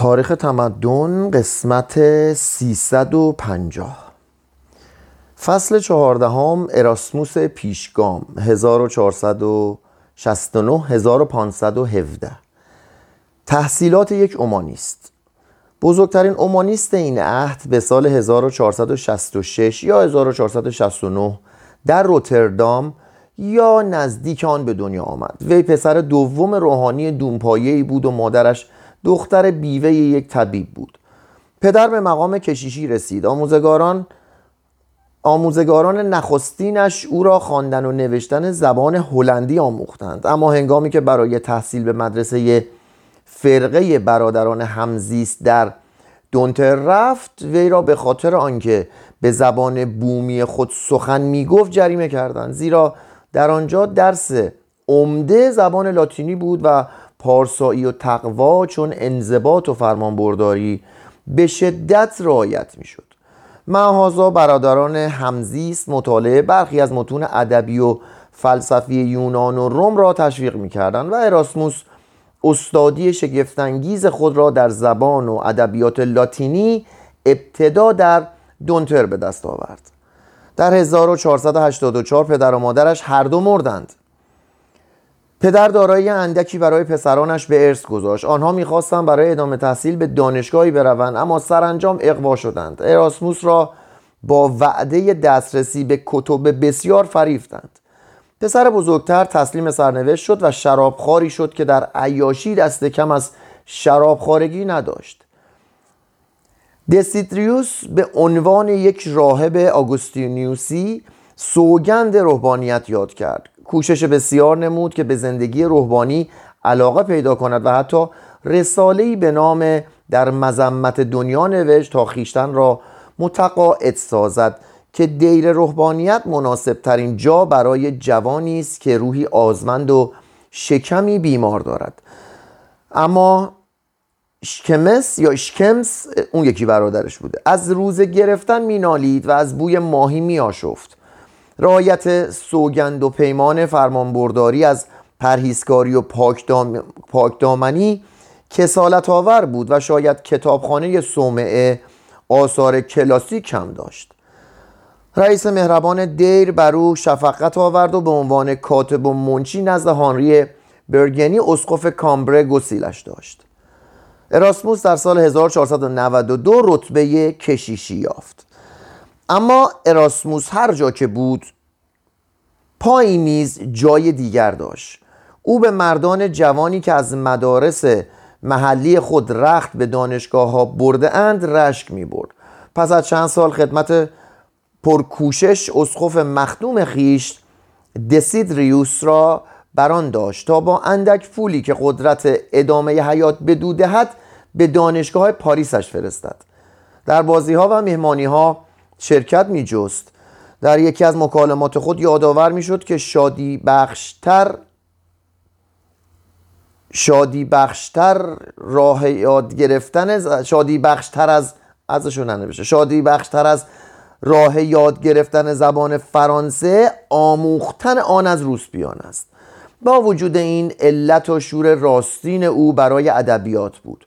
تاریخ تمدن قسمت 350 فصل چهاردهم اراسموس پیشگام 1469 1517 تحصیلات یک اومانیست. بزرگترین اومانیست این عهد به سال 1466 یا 1469 در روتردام یا نزدیک آن به دنیا آمد. وی پسر دوم روحانی دونپایه‌ای بود و مادرش دختر بیوه یک طبیب بود. پدر به مقام کشیشی رسید. آموزگاران آموزگاران نخستینش او را خواندن و نوشتن زبان هلندی آموختند. اما هنگامی که برای تحصیل به مدرسه فرقه برادران همزیست در دونتر رفت وی را به خاطر آنکه به زبان بومی خود سخن می‌گفت جریمه کردند. زیرا در آنجا درس عمده زبان لاتینی بود و پارسایی و تقوا چون انضباط و فرمانبرداری به شدت رعایت می‌شد. معهازا برادران همزیست مطالعه برخی از متون ادبی و فلسفی یونان و روم را تشویق می‌کردند و اراسموس استادی شگفتانگیز خود را در زبان و ادبیات لاتینی ابتدا در دونتر به دست آورد. در 1484 پدر و مادرش هر دو مردند. پدر دارایی اندکی برای پسرانش به ارث گذاشت. آنها می‌خواستند برای ادامه تحصیل به دانشگاهی بروند اما سرانجام اقوا شدند. اراسموس را با وعده دسترسی به کتب بسیار فریفتند. پسر بزرگتر تسلیم سرنوشت شد و شرابخواری شد که در عیاشی دست کم از شرابخوارگی نداشت. دسیتریوس به عنوان یک راهب آگوستینیوسی سوگند روحانیت یاد کرد کوشش بسیار نمود که به زندگی روحانی علاقه پیدا کند و حتی رساله‌ای به نام در مذمت دنیا نوشت تا خیشتن را متقاعد سازد که دیر روحانیت مناسب ترین جا برای جوانی است که روحی آزمند و شکمی بیمار دارد. اما شکمس یا شکمس اون یکی برادرش بوده. از روزه گرفتن مینالید و از بوی ماهی میآشفت. رعایت سوگند و پیمان فرمانبرداری از پرهیزکاری و پاکدام... پاکدامنی کسالت آور بود و شاید کتابخانه سومعه آثار کلاسیک کم داشت. رئیس مهربان دیر بر او شفقت آورد و به عنوان کاتب و منچی نزد هانری برگنی اسقف کامبره گسیلش داشت. اراسموس در سال 1492 رتبه کشیشی یافت. اما اراسموس هر جا که بود پای نیز جای دیگر داشت. او به مردان جوانی که از مدارس محلی خود رخت به دانشگاه ها برده اند رشک می برد پس از چند سال خدمت پرکوشش اسقف مخدوم خیش دسید ریوس را بران داشت تا با اندک پولی که قدرت ادامه حیات به دهد به دانشگاه پاریسش فرستد. در بازی ها و مهمانی ها شرکت می جست در یکی از مکالمات خود یادآور می شد که شادی بخشتر شادی بخشتر راه یاد گرفتن شادی بخشتر از ازشون ننوشته. شادی بخشتر از راه یاد گرفتن زبان فرانسه آموختن آن از روسپیان است. با وجود این علت و شور راستین او برای ادبیات بود.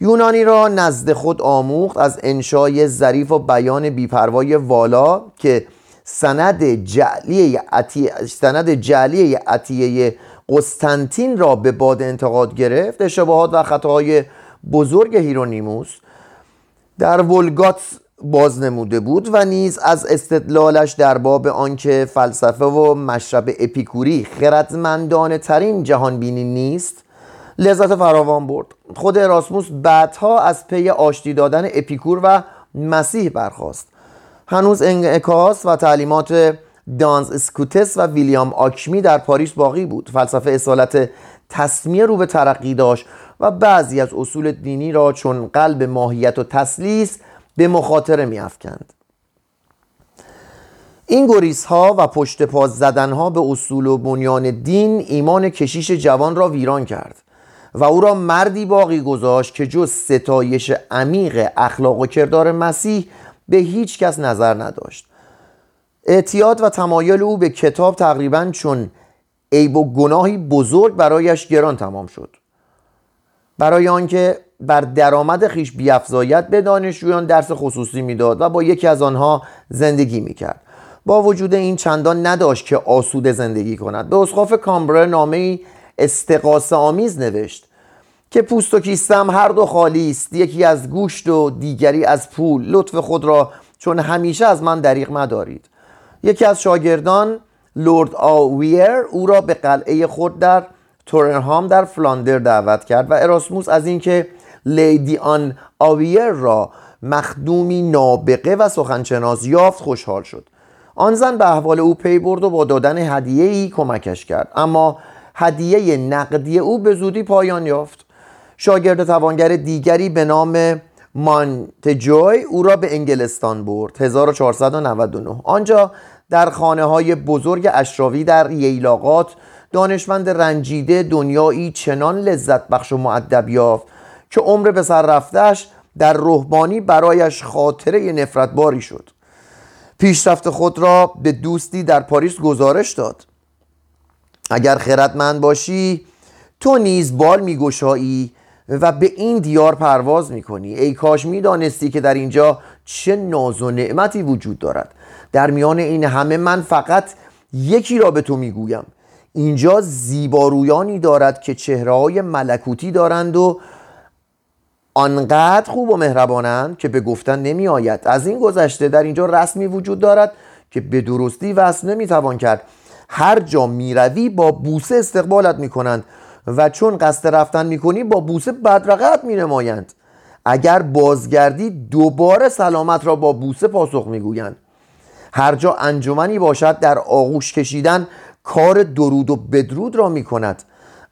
یونانی را نزد خود آموخت از انشای ظریف و بیان بیپروای والا که سند جعلیه عطیه سند جعلیه عطیه قسطنطین را به باد انتقاد گرفت. اشتباهات و خطاهای بزرگ هیرونیموس در ولگات بازنموده بود و نیز از استدلالش در باب آنکه فلسفه و مشرب اپیکوری خردمندانه ترین جهان بینی نیست لذت فراوان برد. خود اراسموس بعدها از پی آشتی دادن اپیکور و مسیح برخاست هنوز انعکاس و تعلیمات دانز اسکوتس و ویلیام آکمی در پاریس باقی بود. فلسفه اصالت تصمیه رو به ترقی داشت و بعضی از اصول دینی را چون قلب ماهیت و تسلیس به مخاطره میافکند. این گریس ها و پشت پاس زدن ها به اصول و بنیان دین ایمان کشیش جوان را ویران کرد. و او را مردی باقی گذاشت که جز ستایش عمیق اخلاق و کردار مسیح به هیچ کس نظر نداشت. اعتیاد و تمایل او به کتاب تقریبا چون عیب و گناهی بزرگ برایش گران تمام شد. برای آنکه بر درآمد خیش بیافزاید به دانشجویان درس خصوصی می‌داد و با یکی از آنها زندگی می‌کرد. با وجود این چندان نداشت که آسوده زندگی کند. به اسقاف کامبره نامه ای استقاسه آمیز نوشت که پوست و کیستم هر دو خالی است یکی از گوشت و دیگری از پول. لطف خود را چون همیشه از من دریغ مدارید. یکی از شاگردان لورد آویر او را به قلعه خود در تورنهام در فلاندر دعوت کرد و اراسموس از اینکه لیدی آن آویر را مخدومی نابغه و سخنشناس یافت خوشحال شد. آن زن به احوال او پی برد و با دادن هدیه ای کمکش کرد. اما هدیه نقدی او به زودی پایان یافت. شاگرد توانگر دیگری به نام مانتجوی او را به انگلستان برد. 1499 آنجا در خانه های بزرگ اشراوی در ییلاقات دانشمند رنجیده دنیایی چنان لذت بخش و معدب یافت که عمر به سر رفتش در روحانی برایش خاطره نفرت باری شد. پیشرفت خود را به دوستی در پاریس گزارش داد. اگر خردمند باشی تو نیز بال میگشایی و به این دیار پرواز می‌کنی. ای کاش می‌دانستی که در اینجا چه ناز و نعمتی وجود دارد. در میان این همه من فقط یکی را به تو می‌گویم. اینجا زیبارویانی دارد که چهره های ملکوتی دارند و آنقدر خوب و مهربانند که به گفتن نمی آید از این گذشته در اینجا رسمی وجود دارد که به درستی وصل نمی توان کرد. هر جا می‌روی با بوسه استقبالت می کنند و چون قصد رفتن می کنی با بوسه بدرقت می نمایند اگر بازگردی دوباره سلامت را با بوسه پاسخ می گویند هر جا انجمنی باشد در آغوش کشیدن کار درود و بدرود را می کند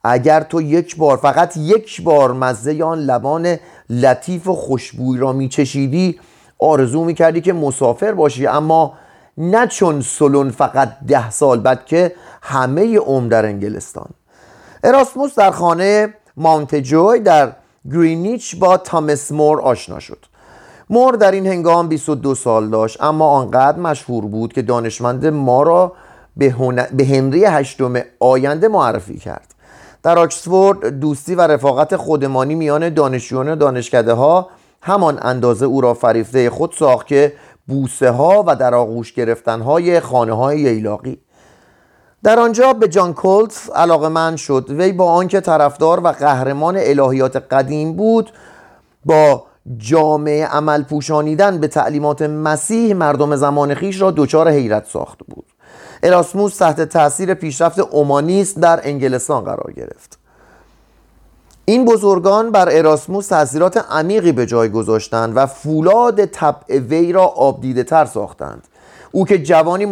اگر تو یک بار فقط یک بار مزه آن لبان لطیف و خوشبوی را میچشیدی آرزو می‌کردی که مسافر باشی. اما نه چون سلون فقط ده سال بعد که همه عمر در انگلستان. اراسموس در خانه مانتجوی در گرینیچ با تامس مور آشنا شد. مور در این هنگام 22 سال داشت اما آنقدر مشهور بود که دانشمند ما را به, به هنری هشتم آینده معرفی کرد. در آکسفورد دوستی و رفاقت خودمانی میان دانشجویان دانشکده ها همان اندازه او را فریفته خود ساخت که بوسه ها و در آغوش گرفتن های خانه های ییلاقی. در آنجا به جان کولتس علاقه من شد. وی با آنکه طرفدار و قهرمان الهیات قدیم بود با جامعه عمل پوشانیدن به تعلیمات مسیح مردم زمان خیش را دچار حیرت ساخته بود. اراسموس تحت تاثیر پیشرفت اومانیست در انگلستان قرار گرفت. این بزرگان بر اراسموس تاثیرات عمیقی به جای گذاشتند و فولاد طبع وی را آبدیده تر ساختند. او که جوانی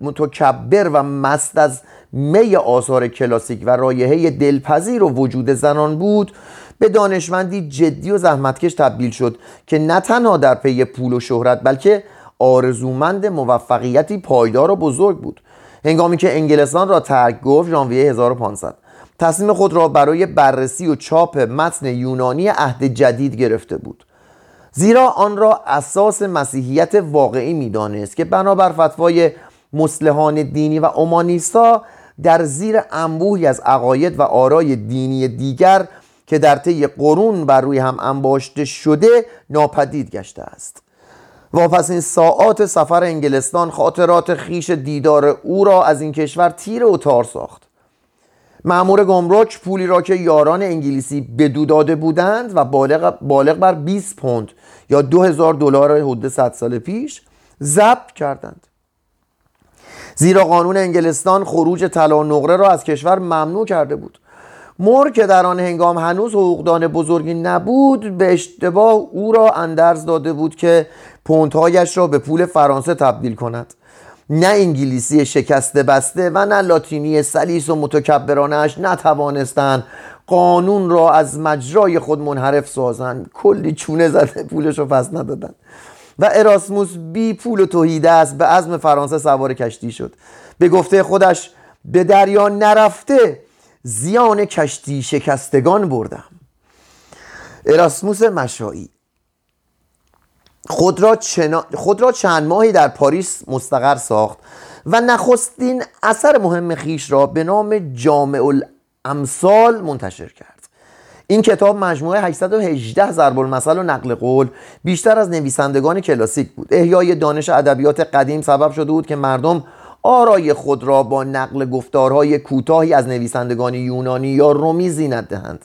متکبر و مست از می آثار کلاسیک و رایحه دلپذیر و وجود زنان بود به دانشمندی جدی و زحمتکش تبدیل شد که نه تنها در پی پول و شهرت بلکه آرزومند موفقیتی پایدار و بزرگ بود. هنگامی که انگلستان را ترک گفت ژانویه 1500 تصمیم خود را برای بررسی و چاپ متن یونانی عهد جدید گرفته بود. زیرا آن را اساس مسیحیت واقعی می‌دانست که بنابر فتوای مسلحان دینی و اومانیستا در زیر انبوهی از عقاید و آرای دینی دیگر که در طی قرون بر روی هم انباشته شده ناپدید گشته است. این ساعات سفر انگلستان خاطرات خیش دیدار او را از این کشور تیر و تار ساخت. معمور گمرک پولی را که یاران انگلیسی بدو داده بودند و بالغ, بالغ بر 20 پوند یا 2000 دلار حدود 100 سال پیش ضبط کردند. زیرا قانون انگلستان خروج طلا نقره را از کشور ممنوع کرده بود. مور که در آن هنگام هنوز حقوقدان بزرگی نبود به اشتباه او را اندرز داده بود که پوندهایش را به پول فرانسه تبدیل کند. نه انگلیسی شکسته بسته و نه لاتینی سلیس و متکبرانش نتوانستند قانون را از مجرای خود منحرف سازند. کلی چونه زده پولش رو پس ندادن. و اراسموس بی پول و توهیده است. به عزم فرانسه سوار کشتی شد. به گفته خودش به دریا نرفته زیان کشتی شکستگان بردم. اراسموس مشایی. خود را, خود را چند ماهی در پاریس مستقر ساخت و نخستین اثر مهم خیش را به نام جامع الامثال منتشر کرد. این کتاب مجموعه 818 ضرب المثل و نقل قول بیشتر از نویسندگان کلاسیک بود. احیای دانش ادبیات قدیم سبب شده بود که مردم آرای خود را با نقل گفتارهای کوتاهی از نویسندگان یونانی یا رومی زینت دهند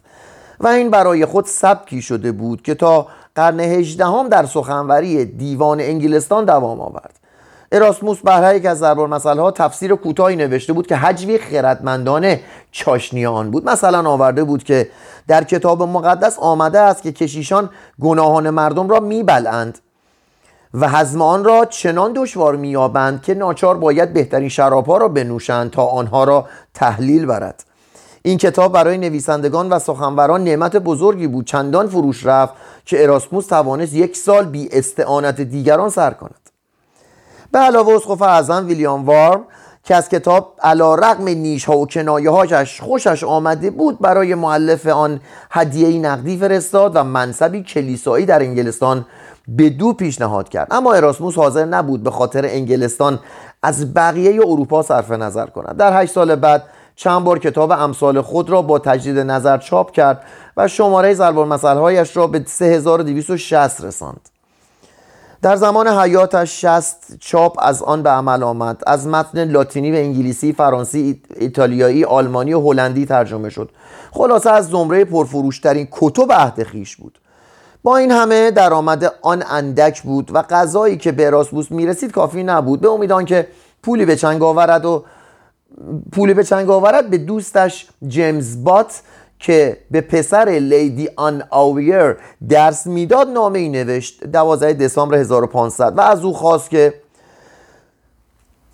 و این برای خود سبکی شده بود که تا قرن هجدهم در سخنوری دیوان انگلستان دوام آورد. اراسموس بر یک از ضرب ها تفسیر کوتاهی نوشته بود که حجوی خردمندانه چاشنی آن بود. مثلا آورده بود که در کتاب مقدس آمده است که کشیشان گناهان مردم را میبلند و هضم آن را چنان دشوار مییابند که ناچار باید بهترین شرابها را بنوشند تا آنها را تحلیل برد. این کتاب برای نویسندگان و سخنوران نعمت بزرگی بود. چندان فروش رفت که اراسموس توانست یک سال بی استعانت دیگران سر کند. به علاوه اسقف اعظم ویلیام وارم که از کتاب علا رقم نیش ها و کنایه هاش خوشش آمده بود برای معلف آن هدیه نقدی فرستاد و منصبی کلیسایی در انگلستان به دو پیشنهاد کرد. اما اراسموس حاضر نبود به خاطر انگلستان از بقیه اروپا صرف نظر کند. در هشت سال بعد چند بار کتاب امثال خود را با تجدید نظر چاپ کرد و شماره ضرب هایش را به 3260 رساند. در زمان حیاتش شست چاپ از آن به عمل آمد. از متن لاتینی و انگلیسی فرانسی ایتالیایی آلمانی و هلندی ترجمه شد. خلاصه از زمره پرفروشترین کتب عهد خیش بود. با این همه درآمد آن اندک بود و غذایی که به راسبوس می‌رسید کافی نبود. به امید که پولی به چنگ آورد و پولی به چنگ آورد به دوستش جیمز بات که به پسر لیدی آن آویر درس می‌داد نامه ای نوشت. 12 دسامبر 1500 و از او خواست که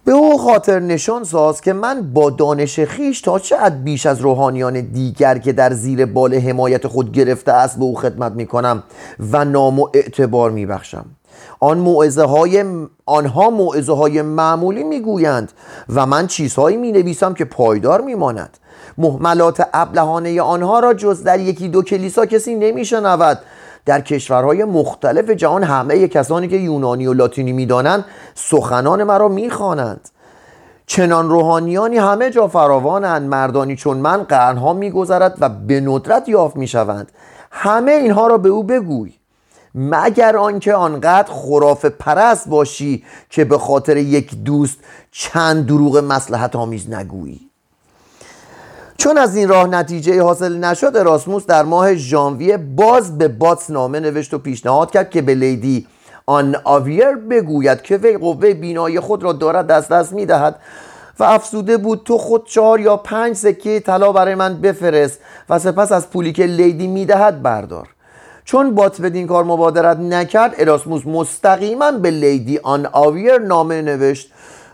به او خاطر نشان ساز که من با دانش خیش تا چه بیش از روحانیان دیگر که در زیر بال حمایت خود گرفته است به او خدمت می کنم و نام و اعتبار می بخشم آن موعظه های آنها موعظه های معمولی می‌گویند و من چیزهایی می نویسم که پایدار می ماند محملات ابلهانه آنها را جز در یکی دو کلیسا کسی نمیشنود. در کشورهای مختلف جهان همه کسانی که یونانی و لاتینی می‌دانند سخنان مرا می‌خوانند. چنان روحانیانی همه جا فراوانند. مردانی چون من قرنها میگذرد و به ندرت یافت می‌شوند. همه اینها را به او بگوی. مگر آنکه آنقدر خراف پرست باشی که به خاطر یک دوست چند دروغ مصلحت آمیز نگویی؟ چون از این راه نتیجه حاصل نشد اراسموس در ماه ژانویه باز به باتس نامه نوشت و پیشنهاد کرد که به لیدی آن آویر بگوید که وی قوه بینایی خود را دارد دست دست می‌دهد و افزوده بود تو خود چهار یا پنج سکه طلا برای من بفرست و سپس از پولی که لیدی می‌دهد بردار. چون بات بدین کار مبادرت نکرد اراسموس مستقیما به لیدی آن آویر نامه نوشت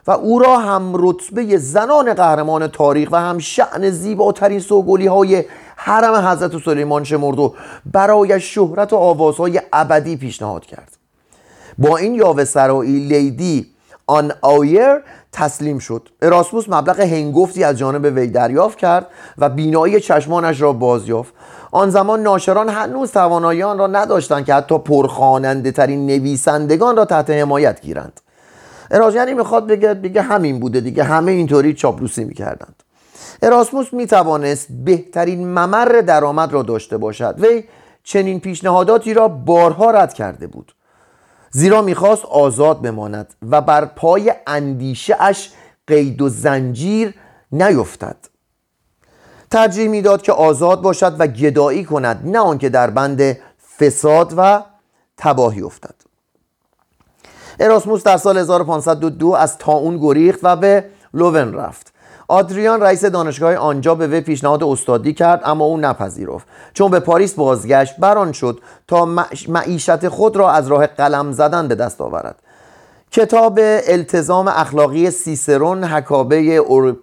و او را هم رتبه زنان قهرمان تاریخ و هم شعن زیباترین سوگلی های حرم حضرت سلیمان شمرد و برای شهرت و آوازهای ابدی پیشنهاد کرد. با این یاوه سرایی لیدی آن آیر تسلیم شد. اراسموس مبلغ هنگفتی از جانب وی دریافت کرد و بینایی چشمانش را بازیافت. آن زمان ناشران هنوز توانایی آن را نداشتند که حتی پرخواننده ترین نویسندگان را تحت حمایت گیرند. یعنی می‌خواد بگه بگه همین بوده دیگه همه اینطوری چاپلوسی می‌کردند. اراسموس می‌توانست بهترین ممر درآمد را داشته باشد. وی چنین پیشنهاداتی را بارها رد کرده بود. زیرا می‌خواست آزاد بماند و بر پای اندیشه اش قید و زنجیر نیفتد. ترجیح می‌داد که آزاد باشد و گدایی کند نه آنکه در بند فساد و تباهی افتد. اراسموس در سال 1502 از تاون گریخت و به لوون رفت. آدریان رئیس دانشگاه آنجا به وی پیشنهاد استادی کرد اما او نپذیرفت. چون به پاریس بازگشت بران شد تا معیشت خود را از راه قلم زدن به دست آورد. کتاب التزام اخلاقی سیسرون حکابه اور...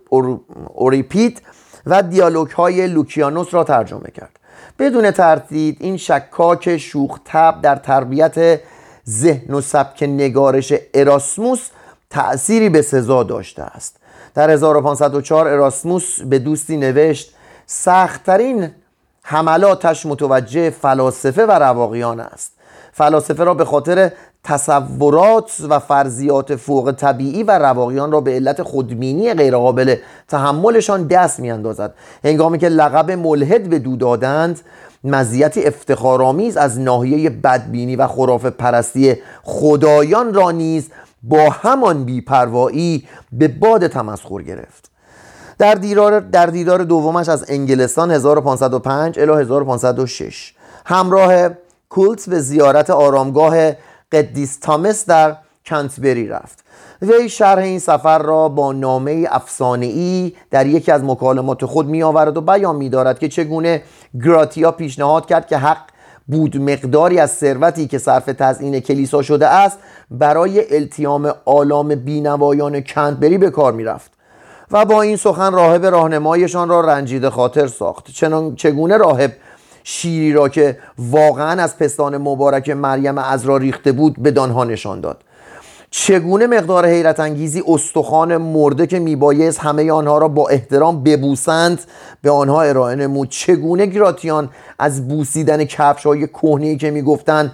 اوریپید و دیالوگ های لوکیانوس را ترجمه کرد. بدون تردید این شکاک شوخ تب در تربیت ذهن و سبک نگارش اراسموس تأثیری به سزا داشته است. در 1504 اراسموس به دوستی نوشت سختترین حملاتش متوجه فلاسفه و رواقیان است. فلاسفه را به خاطر تصورات و فرضیات فوق طبیعی و رواقیان را به علت خودبینی غیرقابل تحملشان دست میاندازد. هنگامی که لقب ملحد به دو دادند مزیتی افتخارآمیز از ناحیه بدبینی و خرافه پرستی خدایان را نیز با همان بیپروایی به باد تمسخر گرفت. در دیدار, در دیدار دومش از انگلستان 1505 الی 1506 همراه کولت به زیارت آرامگاه قدیس تامس در کنتبری رفت. وی شرح این سفر را با نامه افسانه ای در یکی از مکالمات خود می آورد و بیان می دارد که چگونه گراتیا پیشنهاد کرد که حق بود مقداری از ثروتی که صرف تزیین کلیسا شده است برای التیام آلام بینوایان کنتبری به کار می رفت و با این سخن راهب راهنمایشان را رنجیده خاطر ساخت. چنان چگونه راهب شیری را که واقعا از پستان مبارک مریم از را ریخته بود به دانها نشان داد. چگونه مقدار حیرت انگیزی استخوان مرده که میبایست همه آنها را با احترام ببوسند به آنها ارائه نمود. چگونه گراتیان از بوسیدن کفش های کهنه که می‌گفتند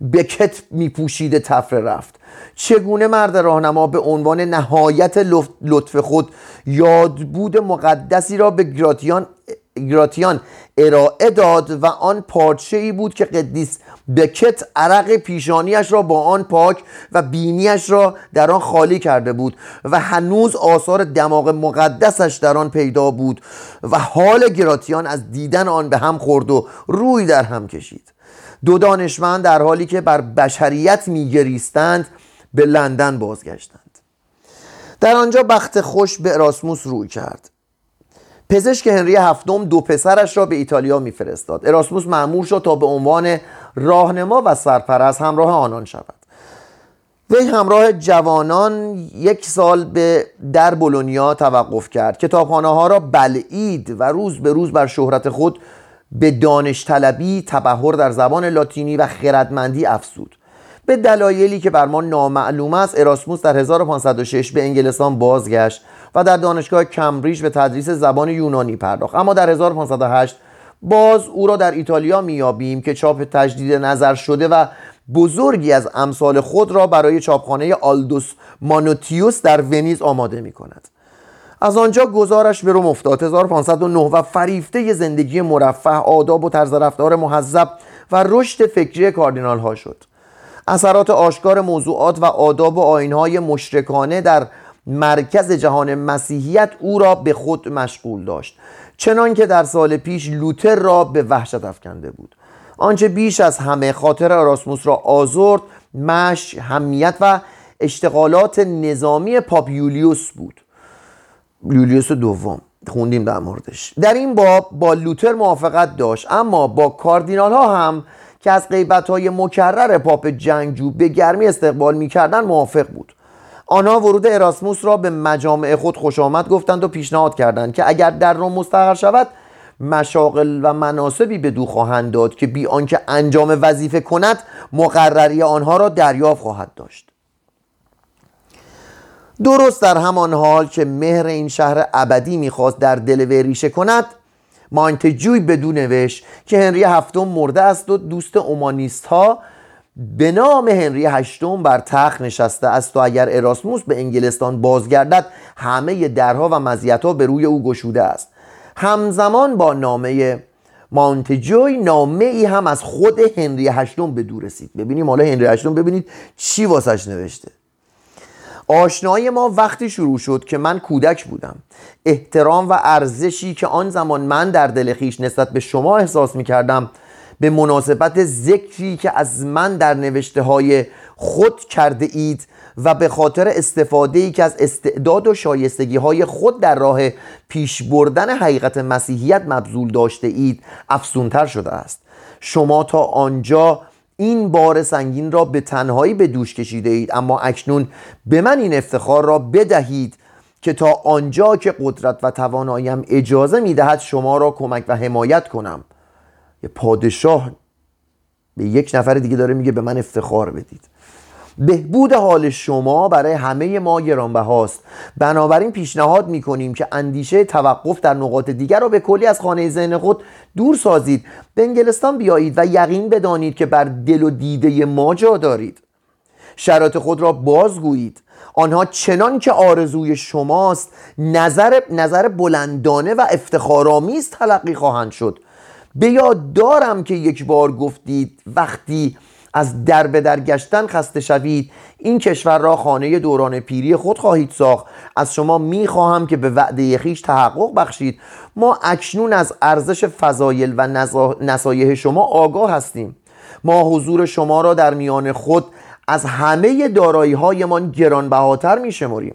به کت میپوشیده تفره رفت؟ چگونه مرد راهنما به عنوان نهایت لطف خود یادبود مقدسی را به گراتیان گراتیان ارائه داد و آن پارچه ای بود که قدیس بکت عرق پیشانیش را با آن پاک و بینیش را در آن خالی کرده بود و هنوز آثار دماغ مقدسش در آن پیدا بود و حال گراتیان از دیدن آن به هم خورد و روی در هم کشید. دو دانشمند در حالی که بر بشریت میگریستند به لندن بازگشتند. در آنجا بخت خوش به اراسموس روی کرد. پزشک هنری هفتم دو پسرش را به ایتالیا میفرستاد. اراسموس معمور شد تا به عنوان راهنما و سرپرست همراه آنان شود. وی همراه جوانان یک سال به در بولونیا توقف کرد. کتابخانه ها را بلعید و روز به روز بر شهرت خود به دانش طلبی تبهر در زبان لاتینی و خردمندی افزود. به دلایلی که بر ما نامعلوم است اراسموس در 1506 به انگلستان بازگشت و در دانشگاه کمبریج به تدریس زبان یونانی پرداخت. اما در 1508 باز او را در ایتالیا میابیم که چاپ تجدید نظر شده و بزرگی از امثال خود را برای چاپخانه آلدوس مانوتیوس در ونیز آماده می کند از آنجا گزارش به روم افتاد. 1509 و فریفته زندگی مرفه آداب و طرز رفتار محذب و رشد فکری کاردینال ها شد. اثرات آشکار موضوعات و آداب و آینهای مشرکانه در مرکز جهان مسیحیت او را به خود مشغول داشت. چنان که در سال پیش لوتر را به وحشت افکنده بود. آنچه بیش از همه خاطر اراسموس را آزرد مش همیت و اشتغالات نظامی پاپ یولیوس بود. یولیوس دوم خوندیم در موردش. در این باب با لوتر موافقت داشت اما با کاردینال ها هم که از غیبت های مکرر پاپ جنگجو به گرمی استقبال می‌کردن موافق بود. آنها ورود اراسموس را به مجامع خود خوش آمد گفتند و پیشنهاد کردند که اگر در روم مستقر شود مشاغل و مناسبی به دو خواهند داد که بی آنکه انجام وظیفه کند مقرری آنها را دریافت خواهد داشت. درست در همان حال که مهر این شهر ابدی می‌خواست در دل ریشه کند مانتجوی بدون نوشت که هنری هفتم مرده است و دوست اومانیست ها به نام هنری هشتم بر تخت نشسته است و اگر اراسموس به انگلستان بازگردد همه درها و مزیتها به روی او گشوده است. همزمان با نامه مانتجوی نامه ای هم از خود هنری هشتم به دور رسید. ببینیم حالا هنری هشتم ببینید چی واسش نوشته. آشنایی ما وقتی شروع شد که من کودک بودم. احترام و ارزشی که آن زمان من در دل خیش نسبت به شما احساس می کردم به مناسبت ذکری که از من در نوشته های خود کرده اید و به خاطر استفاده ای که از استعداد و شایستگی های خود در راه پیش بردن حقیقت مسیحیت مبذول داشته اید افزونتر شده است. شما تا آنجا این بار سنگین را به تنهایی به دوش کشیده اید اما اکنون به من این افتخار را بدهید که تا آنجا که قدرت و تواناییم اجازه می‌دهد شما را کمک و حمایت کنم. یه پادشاه به یک نفر دیگه داره میگه به من افتخار بدید. بهبود حال شما برای همه ما گرانبهاست. بنابراین پیشنهاد می‌کنیم که اندیشه توقف در نقاط دیگر را به کلی از خانه ذهن خود دور سازید. به انگلستان بیایید و یقین بدانید که بر دل و دیده ما جا دارید. شرایط خود را بازگویید. آنها چنان که آرزوی شماست نظر, نظر بلندانه و افتخارآمیز تلقی خواهند شد. به یاد دارم که یک بار گفتید وقتی از در به در گشتن خسته شوید این کشور را خانه دوران پیری خود خواهید ساخت. از شما می‌خواهم که به وعده خیش تحقق بخشید. ما اکنون از ارزش فضایل و نصایح شما آگاه هستیم. ما حضور شما را در میان خود از همه دارایی هایمان گرانبهاتر می شماریم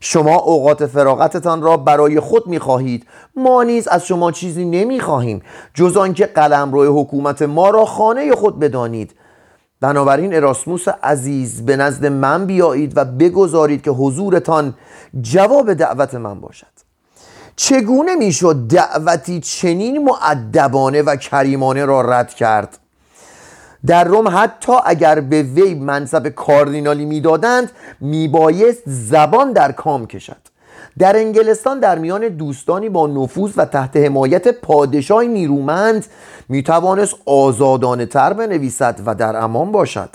شما اوقات فراغتتان را برای خود می خواهید ما نیز از شما چیزی نمی خواهیم جز آنکه روی حکومت ما را خانه خود بدانید. بنابراین اراسموس عزیز به نزد من بیایید و بگذارید که حضورتان جواب دعوت من باشد. چگونه می‌شد دعوتی چنین معدبانه و کریمانه را رد کرد؟ در روم حتی اگر به وی منصب کاردینالی می‌دادند میبایست زبان در کام کشد. در انگلستان در میان دوستانی با نفوذ و تحت حمایت پادشاه نیرومند می‌توانست آزادانه تر بنویسد و در امان باشد.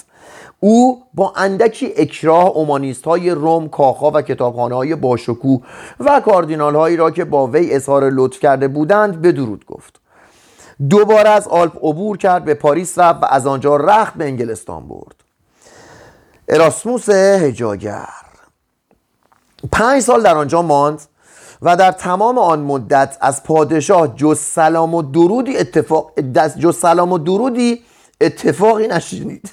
او با اندکی اکراه اومانیست های روم کاخا و کتابخانه های باشکوه و کاردینال هایی را که با وی اظهار لطف کرده بودند به درود گفت. دوباره از آلپ عبور کرد به پاریس رفت و از آنجا رخت به انگلستان برد. اراسموس هجاگر. پنج سال در آنجا ماند و در تمام آن مدت از پادشاه جز سلام و درودی اتفاق جز سلام و درودی اتفاقی نشنید.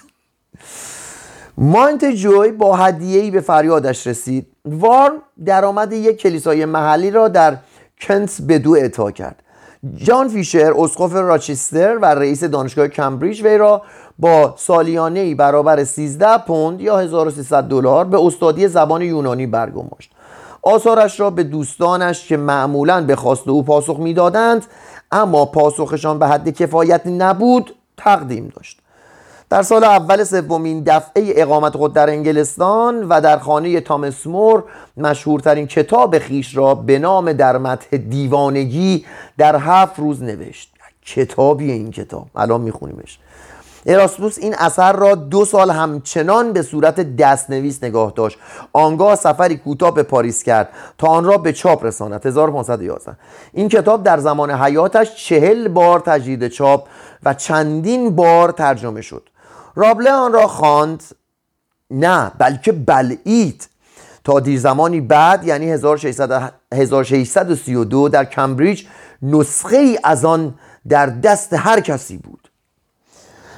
مانت جوی با هدیه‌ای به فریادش رسید. وارن درآمد یک کلیسای محلی را در کنت به دو اعطا کرد. جان فیشر اسقف راچستر و رئیس دانشگاه کمبریج وی را با سالیانه ای برابر 13 پوند یا 1300 دلار به استادی زبان یونانی برگماشت. آثارش را به دوستانش که معمولا به خواست او پاسخ می‌دادند اما پاسخشان به حد کفایت نبود تقدیم داشت. در سال اول سومین دفعه اقامت خود در انگلستان و در خانه تامس مور مشهورترین کتاب خیش را به نام در متح دیوانگی در هفت روز نوشت. کتابی این کتاب. الان میخونیمش. اراسموس این اثر را دو سال همچنان به صورت دستنویس نگاه داشت. آنگاه سفری کوتاه به پاریس کرد تا آن را به چاپ رساند. 1511 این کتاب در زمان حیاتش چهل بار تجدید چاپ و چندین بار ترجمه شد. رابله آن را خواند. نه بلکه بلعید. تا دیر زمانی بعد یعنی 1632 در کمبریج نسخه ای از آن در دست هر کسی بود.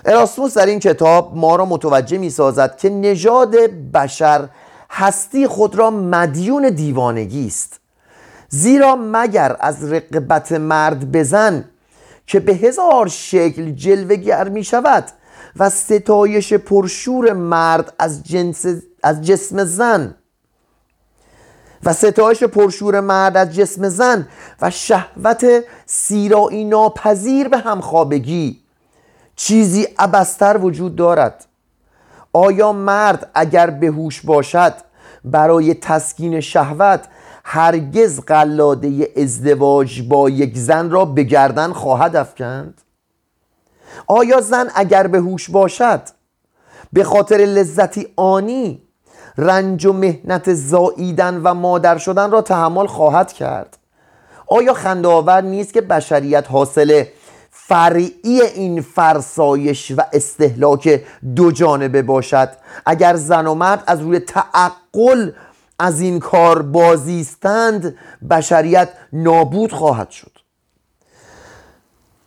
اراسموس در این کتاب ما را متوجه می سازد که نژاد بشر هستی خود را مدیون دیوانگی است. زیرا مگر از رقبت مرد بزن که به هزار شکل جلوگر می شود و ستایش پرشور مرد از, جنس از جسم زن. و ستایش پرشور مرد از جسم زن و شهوت سیرایی ناپذیر به همخوابگی. چیزی ابستر وجود دارد. آیا مرد اگر بهوش باشد برای تسکین شهوت هرگز قلاده ازدواج با یک زن را به گردن خواهد افکند؟ آیا زن اگر به هوش باشد به خاطر لذتی آنی رنج و مهنت زاییدن و مادر شدن را تحمل خواهد کرد؟ آیا خندآور نیست که بشریت حاصل فرعی این فرسایش و استهلاک دو جانبه باشد؟ اگر زن و مرد از روی تعقل از این کار بازیستند بشریت نابود خواهد شد.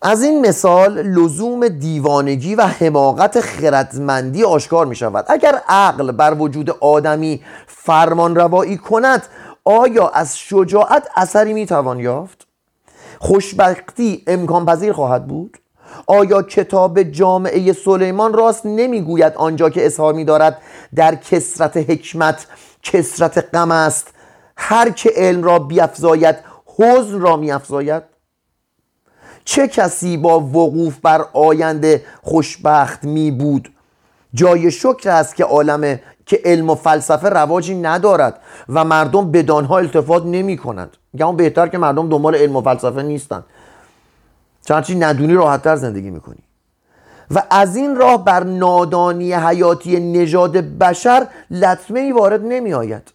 از این مثال لزوم دیوانگی و حماقت خردمندی آشکار می شود اگر عقل بر وجود آدمی فرمان روایی کند آیا از شجاعت اثری می توان یافت؟ خوشبختی امکان پذیر خواهد بود؟ آیا کتاب جامعه سلیمان راست نمی‌گوید آنجا که اظهار می دارد در کسرت حکمت کسرت غم است هر که علم را بیافزاید حزن را میافزاید چه کسی با وقوف بر آینده خوشبخت می بود؟ جای شکر است که عالم که علم و فلسفه رواجی ندارد و مردم به دانها التفات نمی کنند. میگم بهتر که مردم دنبال علم و فلسفه نیستند چنانچه ندونی راحتتر زندگی می‌کنی. و از این راه بر نادانی حیاتی نژاد بشر لطمه ای وارد نمی آید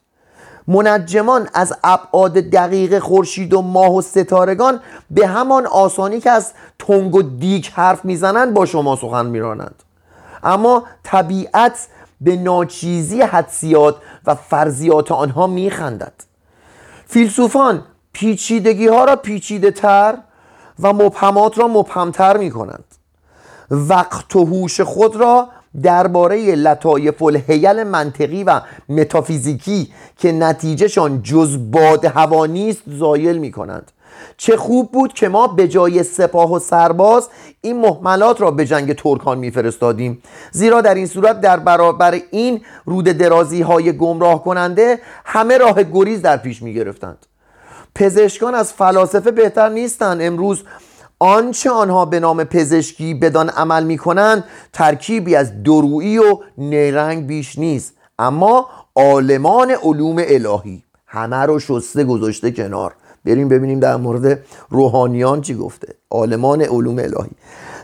منجمان از ابعاد دقیق خورشید و ماه و ستارگان به همان آسانی که از تنگ و دیک حرف می‌زنند با شما سخن میرانند. اما طبیعت به ناچیزی حدسیات و فرضیات آنها میخندد. فیلسوفان پیچیدگی ها را پیچیده تر و مبهمات را مبهمتر می کنند وقت و هوش خود را درباره لطایف الهیل منطقی و متافیزیکی که نتیجهشان جز باد هوا نیست زایل می کنند چه خوب بود که ما به جای سپاه و سرباز این محملات را به جنگ ترکان میفرستادیم. زیرا در این صورت در برابر این رود درازی های گمراه کننده همه راه گریز در پیش می گرفتند پزشکان از فلاسفه بهتر نیستند. امروز آنچه آنها به نام پزشکی بدان عمل می کنند ترکیبی از درویی و نیرنگ بیش نیست. اما عالمان علوم الهی همه رو شسته گذاشته کنار. بریم ببینیم در مورد روحانیان چی گفته. عالمان علوم الهی.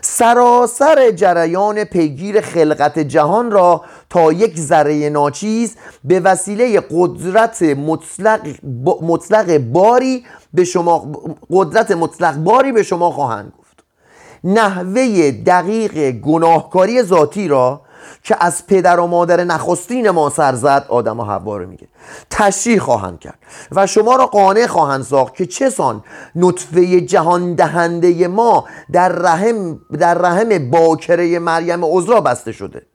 سراسر جریان پیگیر خلقت جهان را تا یک ذره ناچیز به وسیله قدرت مطلق, مطلق باری به شما قدرت مطلق باری به شما خواهند گفت. نحوه دقیق گناهکاری ذاتی را که از پدر و مادر نخستین ما سر زد آدم و حوا رو میگه. تشریح خواهند کرد. و شما را قانع خواهند ساخت که چه سان نطفه جهان دهنده ما در رحم در رحم باکره مریم عذرا بسته شده.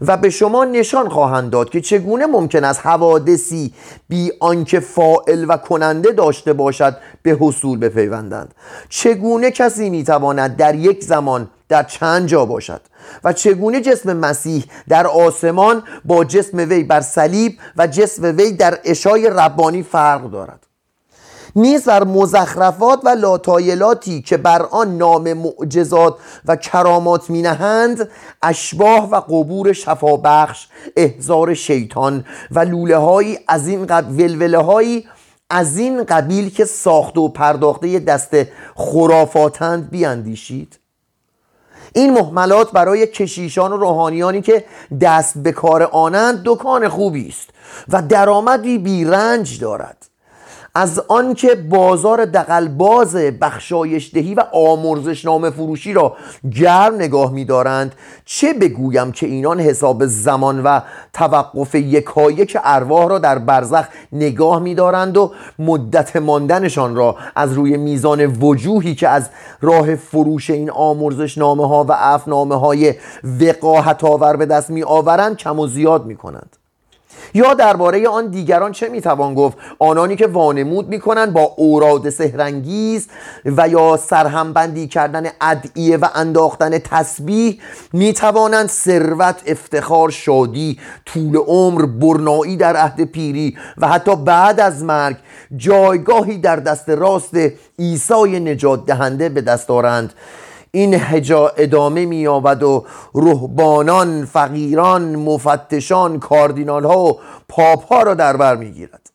و به شما نشان خواهند داد که چگونه ممکن است حوادثی بی آنکه فائل و کننده داشته باشد به حصول بپیوندند. چگونه کسی می‌تواند در یک زمان در چند جا باشد و چگونه جسم مسیح در آسمان با جسم وی بر صلیب و جسم وی در اشای ربانی فرق دارد؟ نیز بر مزخرفات و لاتایلاتی که بر آن نام معجزات و کرامات می نهند اشباه و قبور شفابخش احزار شیطان و لوله هایی از این ولوله هایی از این قبیل که ساخته و پرداخته دست خرافاتند بیاندیشید. این محملات برای کشیشان و روحانیانی که دست به کار آنند دکان خوبی است و درآمدی بیرنج دارد. از آنکه بازار دقلباز بخشایش دهی و آمرزش نام فروشی را گرم نگاه می‌دارند چه بگویم که اینان حساب زمان و توقف یکایک ارواح را در برزخ نگاه می‌دارند و مدت ماندنشان را از روی میزان وجوهی که از راه فروش این آمرزش نامه ها و افنامه های وقاحت آور به دست می آورند کم و زیاد می کنند یا درباره آن دیگران چه می‌توان گفت؟ آنانی که وانمود می‌کنند با اوراد سهرنگیز و یا سرهمبندی کردن ادعیه و انداختن تسبیح می‌توانند ثروت افتخار شادی طول عمر برنایی در عهد پیری و حتی بعد از مرگ جایگاهی در دست راست عیسی نجات دهنده به دست دارند این هجا ادامه مییابد و رهبانان فقیران مفتشان کاردینال ها و پاپ ها را در بر می‌گیرد.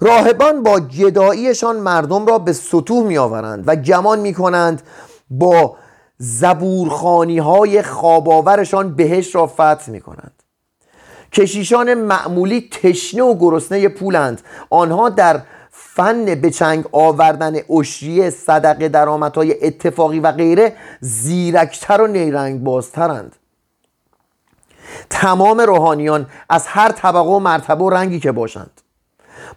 راهبان با گداییشان مردم را به سطوح میآورند و گمان می‌کنند با زبورخانی های خواباورشان بهش را فتح می کنند کشیشان معمولی تشنه و گرسنه پولند. آنها در فن به چنگ آوردن اشریه صدقه درآمدهای اتفاقی و غیره زیرکتر و نیرنگ بازترند تمام روحانیان از هر طبقه و مرتبه و رنگی که باشند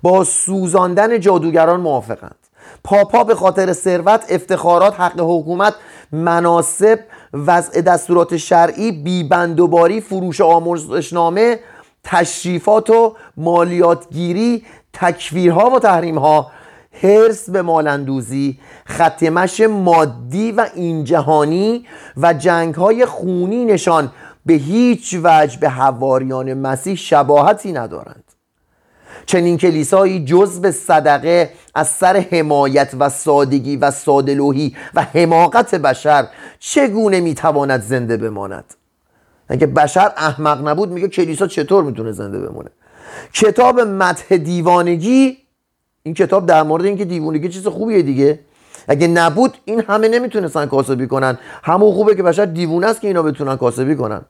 با سوزاندن جادوگران موافقند. پاپا به خاطر ثروت افتخارات حق حکومت مناسب وضع دستورات شرعی بیبندوباری فروش آموزشنامه تشریفات و مالیاتگیری تکفیرها و تحریمها حرس به مالندوزی ختمش مادی و این جهانی و جنگ های خونی نشان به هیچ وجه به حواریان مسیح شباهتی ندارند. چنین کلیسایی جز به صدقه از سر حمایت و سادگی و سادلوهی و حماقت بشر چگونه می‌تواند زنده بماند؟ اگه بشر احمق نبود میگه کلیسا چطور می‌تونه زنده بمونه؟ کتاب متح دیوانگی این کتاب در مورد اینکه دیوانگی چیز خوبیه دیگه. اگه نبود این همه نمی‌تونستن کاسبی کنن. همون خوبه که بشر دیوونه است که اینا بتونن کاسبی کنن.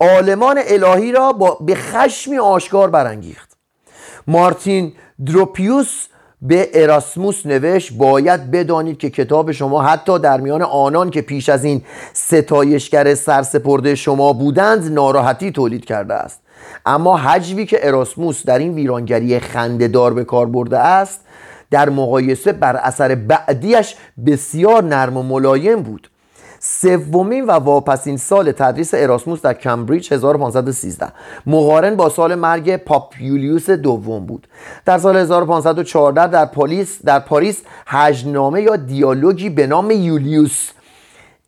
عالمان الهی را با به خشمی آشکار برانگیخت. مارتین دروپیوس به اراسموس نوشت باید بدانید که کتاب شما حتی در میان آنان که پیش از این ستایشگر سرسپرده شما بودند ناراحتی تولید کرده است. اما حجوی که اراسموس در این ویرانگری خندهدار به کار برده است در مقایسه با اثر بعدیش بسیار نرم و ملایم بود. سومین و واپسین سال تدریس اراسموس در کمبریج 1513 مقارن با سال مرگ پاپ یولیوس دوم بود. در سال 1514 در پاریس در پاریس هجونامه یا دیالوگی به نام یولیوس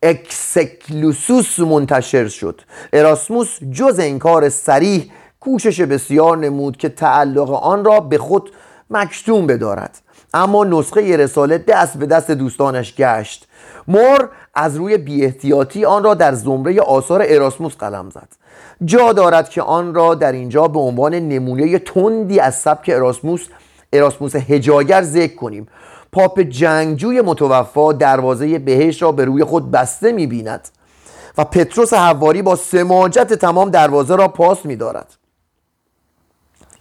اکسکلوسوس منتشر شد. اراسموس جز این کار صریح کوشش بسیار نمود که تعلق آن را به خود مکتوم بدارد. اما نسخه رساله دست به دست دوستانش گشت. مور از روی بیاحتیاطی آن را در زمره آثار اراسموس قلم زد. جا دارد که آن را در اینجا به عنوان نمونه تندی از سبک اراسموس اراسموس هجاگر ذکر کنیم. پاپ جنگجوی متوفا دروازه بهش را به روی خود بسته می‌بیند و پتروس حواری با سماجت تمام دروازه را پاس میدارد.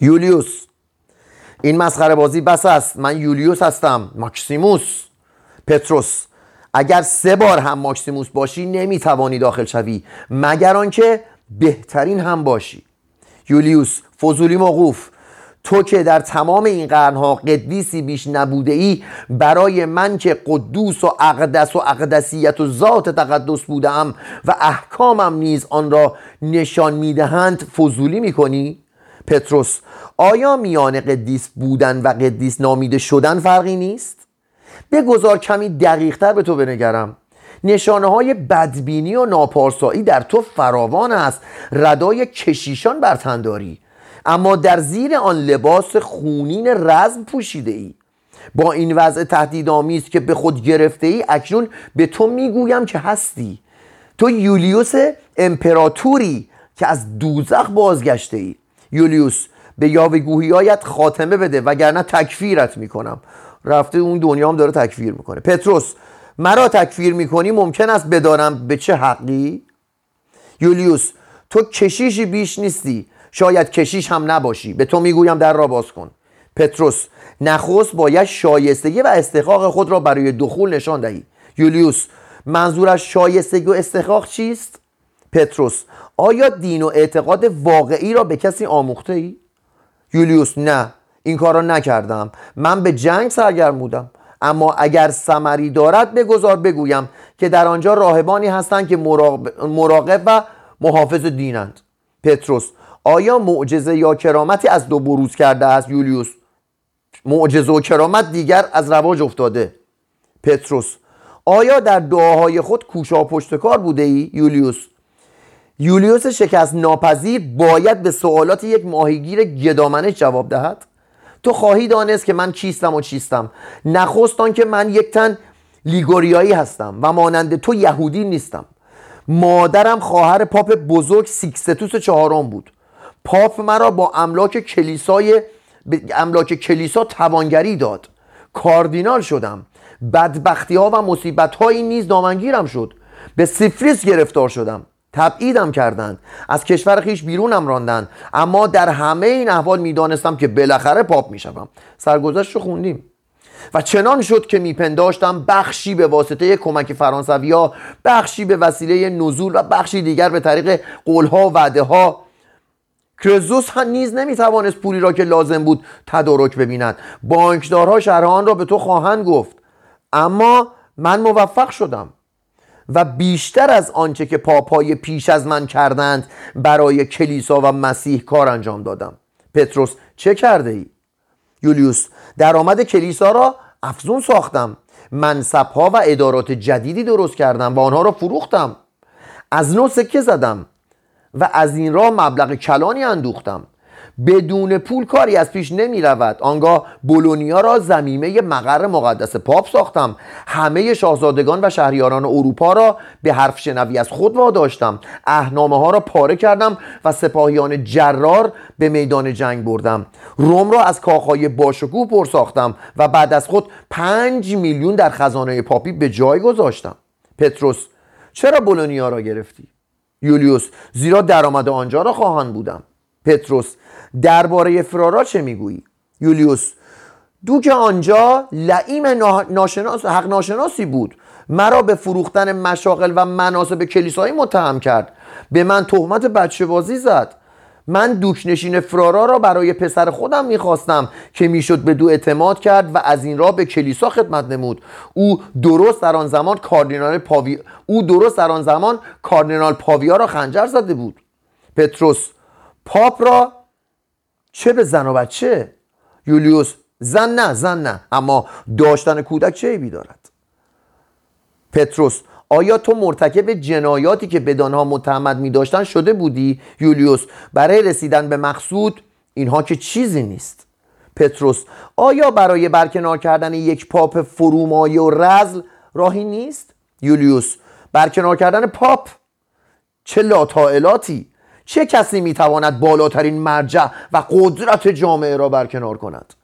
یولیوس این مسخره بازی بس است. من یولیوس هستم. ماکسیموس. پتروس اگر سه بار هم ماکسیموس باشی نمی‌توانی داخل شوی مگر آنکه بهترین هم باشی یولیوس فضولی موقوف تو که در تمام این قرنها قدیسی بیش نبوده ای برای من که قدوس و اقدس و اقدسیت و ذات تقدس بودم و احکامم نیز آن را نشان می‌دهند فضولی می‌کنی؟ پتروس آیا میان قدیس بودن و قدیس نامیده شدن فرقی نیست؟ بگذار کمی دقیقتر به تو بنگرم. نشانه های بدبینی و ناپارسایی در تو فراوان است. ردای کشیشان بر تنداری اما در زیر آن لباس خونین رزم پوشیده ای با این وضع تهدیدآمیز که به خود گرفته ای اکنون به تو می‌گویم که هستی. تو یولیوس امپراتوری که از دوزخ بازگشته ای یولیوس به یاوهگوییایت خاتمه بده وگرنه تکفیرت می‌کنم. رفته اون دنیا هم داره تکفیر می‌کنه. پتروس مرا تکفیر می‌کنی ممکن است بدانم به چه حقی؟ یولیوس تو کشیشی بیش نیستی. شاید کشیش هم نباشی. به تو می‌گویم در را باز کن. پتروس نخست باید شایستگی و استحقاق خود را برای دخول نشان دهی. یولیوس منظورش شایستگی و استحقاق چیست؟ پتروس آیا دین و اعتقاد واقعی را به کسی آموخته ای؟ یولیوس نه. این کار را نکردم. من به جنگ سرگرم بودم. اما اگر سمری دارد بگذار بگویم که در آنجا راهبانی هستند که مراقب و محافظ دینند. پتروس آیا معجزه یا کرامتی از دو بروز کرده است؟ یولیوس معجزه و کرامت دیگر از رواج افتاده. پتروس آیا در دعاهای خود کوشا پشتکار بوده ای؟ یولیوس یولیوس شکست ناپذیر باید به سوالات یک ماهیگیر گدامنه جواب دهد؟ تو خواهی دانست که من کیستم و چیستم. نخست که من یک تن لیگوریایی هستم و مانند تو یهودی نیستم. مادرم خواهر پاپ بزرگ سیکستوس چهارم بود. پاپ مرا با املاک کلیسای املاک کلیسا توانگری داد. کاردینال شدم. بدبختی ها و مصیبت هایی نیز دامنگیرم شد. به سیفلیس گرفتار شدم. تبعیدم کردند. از کشور خویش بیرونم راندند. اما در همه این احوال می‌دانستم که بالاخره پاپ می‌شوم. سرگذشت رو خوندیم. و چنان شد که میپنداشتم بخشی به واسطه کمک فرانسوی ها بخشی به وسیله نزول و بخشی دیگر به طریق قولها و وعده ها کرزوس هم نیز نمی‌توانست پولی را که لازم بود تدارک ببیند. بانکدارها شرحان را به تو خواهند گفت. اما من موفق شدم. و بیشتر از آنچه که پاپای پیش از من کردند برای کلیسا و مسیح کار انجام دادم. پتروس چه کرده ای؟ یولیوس درآمد کلیسا را افزون ساختم. منصبها و ادارات جدیدی درست کردم و آنها را فروختم. از نو سکه زدم و از این راه مبلغ کلانی اندوختم. بدون پول کاری از پیش نمی رود آنگاه بولونیا را زمیمه مقر مقدس پاپ ساختم. همه شاهزادگان و شهریاران اروپا را به حرف شنوی از خود واداشتم. اهنامه ها را پاره کردم و سپاهیان جرار به میدان جنگ بردم. روم را از کاخهای باشکوه پر ساختم و بعد از خود پنج میلیون در خزانه پاپی به جای گذاشتم. پتروس چرا بولونیا را گرفتی؟ یولیوس زیرا درآمد آنجا را خواهان بودم. پتروس درباره فرارا چه می‌گویی؟ یولیوس دوک آنجا لعیم ناشناس حق ناشناسی بود. مرا به فروختن مشاغل و مناسب کلیسایی متهم کرد. به من تهمت بچه بازی زد. من دوکنشین فرارا را برای پسر خودم می‌خواستم که می‌شد به دو اعتماد کرد و از این را به کلیسا خدمت نمود. او درست در آن زمان کاردینال پاوی او درست در آن زمان کاردینال پاویا را خنجر زده بود. پتروس پاپ را چه به زن و بچه؟ یولیوس زن نه زن نه. اما داشتن کودک چه ایبی دارد؟ پتروس آیا تو مرتکب جنایاتی که بدانها متهمت می داشتن شده بودی؟ یولیوس برای رسیدن به مقصود اینها که چیزی نیست. پتروس آیا برای برکنار کردن یک پاپ فرومایه و رزل راهی نیست؟ یولیوس برکنار کردن پاپ چه لاتائلاتی چه کسی می‌تواند بالاترین مرجع و قدرت جامعه را برکنار کند؟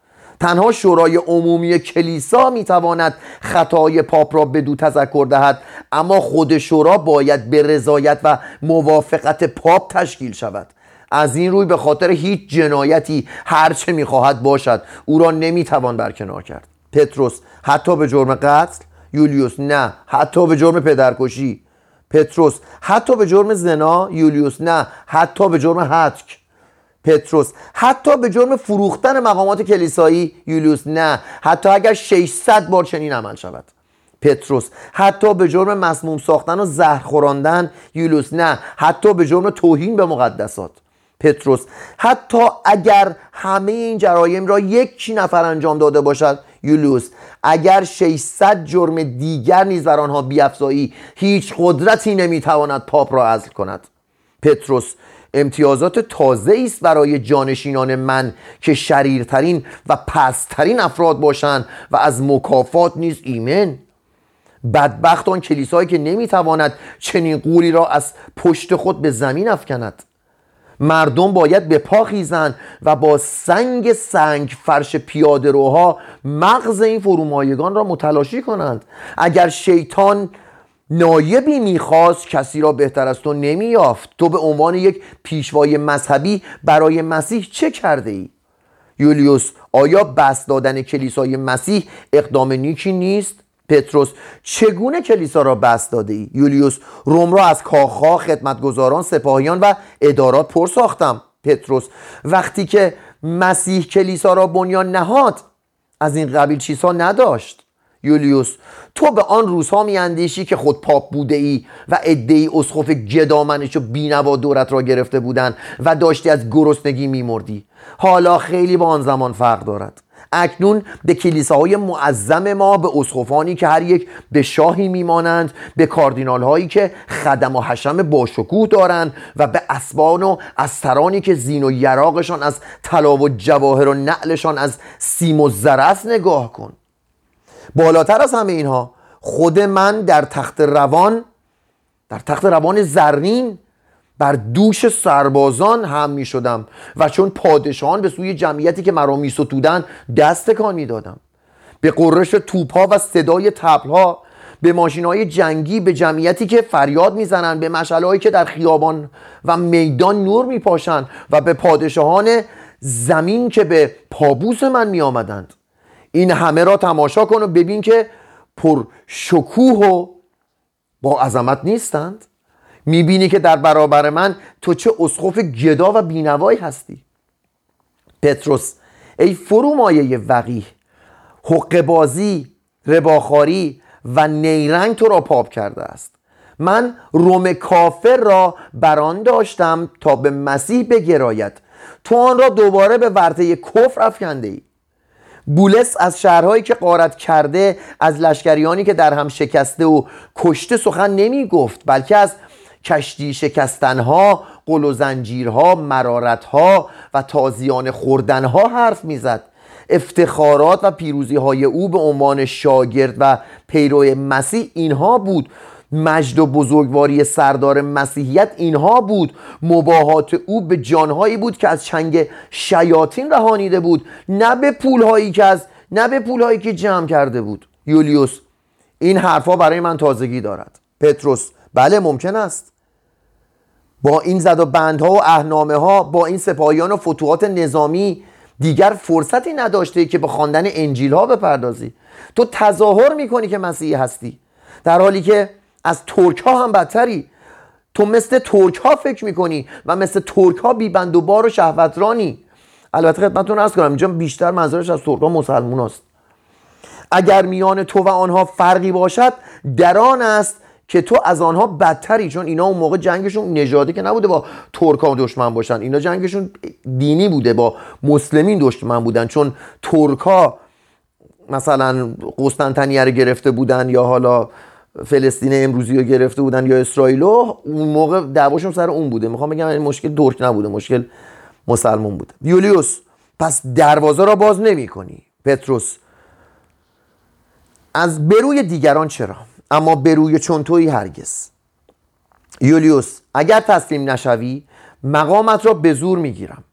تنها شورای عمومی کلیسا می‌تواند خطای پاپ را به دو تذکر دهد اما خود شورا باید به رضایت و موافقت پاپ تشکیل شود. از این روی به خاطر هیچ جنایتی هرچه می‌خواهد باشد او را نمی‌توان برکنار کرد. پتروس حتی به جرم قتل؟ یولیوس نه حتی به جرم پدرکشی. پتروس. حتی به جرم زنا یولیوس. نه حتی به جرم حتک. پتروس. حتی به جرم فروختن مقامات کلیسایی یولیوس. نه حتی اگر 600 بار چنین عمل شود. پتروس. حتی به جرم مسموم ساختن و زهر خوراندن یولیوس. نه حتی به جرم توهین به مقدسات. پتروس. حتی اگر همه این جرایم را یک نفر انجام داده باشد یولیوس اگر 600 جرم دیگر نیز بر آنها بیافزایی هیچ قدرتی نمی‌تواند پاپ را عزل کند. پتروس امتیازات تازه است برای جانشینان من که شریرترین و پستترین افراد باشند و از مکافات نیز ایمن. بدبخت آن کلیسایی که نمی‌تواند چنین قولی را از پشت خود به زمین افکند. مردم باید به پا خیزند و با سنگ سنگ فرش پیاده روها مغز این فرومایگان را متلاشی کنند اگر شیطان نایبی می‌خواست کسی را بهتر از تو نمیافت تو به عنوان یک پیشوای مذهبی برای مسیح چه کرده ای؟ یولیوس آیا بس دادن کلیسای مسیح اقدام نیکی نیست؟ پتروس چگونه کلیسا را بست داده ای؟ یولیوس روم را از کاخها خدمتگزاران سپاهیان و ادارات پر ساختم. پتروس وقتی که مسیح کلیسا را بنیان نهاد از این قبیل چیزها نداشت. یولیوس تو به آن روزها میاندیشی که خود پاپ بوده ای و ادهی اسخف گدامنش و بینوا دورت را گرفته بودند و داشتی از گرسنگی میمردی. حالا خیلی با آن زمان فرق دارد. اکنون به کلیساهای معظم ما به اسخفانی که هر یک به شاهی میمانند به کاردینال هایی که خدم و حشم باشکوه دارند و به اسبان و استرانی که زین و یراقشان از طلا و جواهر و نعلشان از سیم و زرس نگاه کن. بالاتر از همه اینها خود من در تخت روان در تخت روان زرین بر دوش سربازان هم می شدم و چون پادشاهان به سوی جمعیتی که مرا می ستودن دست کان می دادم به قررش توپها و صدای تبلها به ماشین های جنگی به جمعیتی که فریاد می‌زنند به مشعلهایی که در خیابان و میدان نور میپاشند و به پادشاهان زمین که به پابوس من می آمدند این همه را تماشا کن و ببین که پر شکوه و با عظمت نیستند. می‌بینی که در برابر من تو چه اسخف گدا و بینوایی هستی. پتروس ای فرومایه وقیه حق بازی رباخاری و نیرنگ تو را پاپ کرده است. من روم کافر را بران داشتم تا به مسیح بگراید. تو آن را دوباره به ورطه کفر افکنده ای. بولس از شهرهایی که قارت کرده از لشکریانی که در هم شکسته و کشته سخن نمی گفت بلکه از کشتی شکستنها قل و زنجیرها مرارتها و تازیان خوردنها حرف می‌زد. افتخارات و پیروزی های او به عنوان شاگرد و پیرو مسیح اینها بود. مجد و بزرگواری سردار مسیحیت اینها بود. مباهات او به جانهایی بود که از چنگ شیاطین رهانیده بود. نه به پولهایی که از نه به پولهایی که جمع کرده بود. یولیوس این حرفها برای من تازگی دارد. پتروس بله ممکن است. با این زد و بندها و اهنامه ها با این سپاهیان و فتوحات نظامی دیگر فرصتی نداشته که به خواندن انجیل ها بپردازی. تو تظاهر می‌کنی که مسیحی هستی. در حالی که از ترک ها هم بدتری. تو مثل ترک ها فکر می‌کنی و مثل ترک ها بیبند و بار و شهوترانی. البته خدمتتون ارز کنم اینجا بیشتر منظورش از ترک ها است اگر میان تو و آنها فرقی باشد در آن است که تو از آنها بدتری چون اینا اون موقع جنگشون نژادی که نبوده با ترکا دشمن باشن. اینا جنگشون دینی بوده با مسلمین دشمن بودن. چون ترکا مثلا قسطنطنیه رو گرفته بودن یا حالا فلسطین امروزی رو گرفته بودن یا اسرائیلو اون موقع دعواشون سر اون بوده. می‌خوام بگم این مشکل ترک نبوده مشکل مسلمون بوده. یولیوس پس دروازه را باز نمی کنی پتروس. از بروی دیگران چرا؟ اما بروی چون توی هرگز. یولیوس اگر تسلیم نشوی مقامت را به زور می‌گیرم.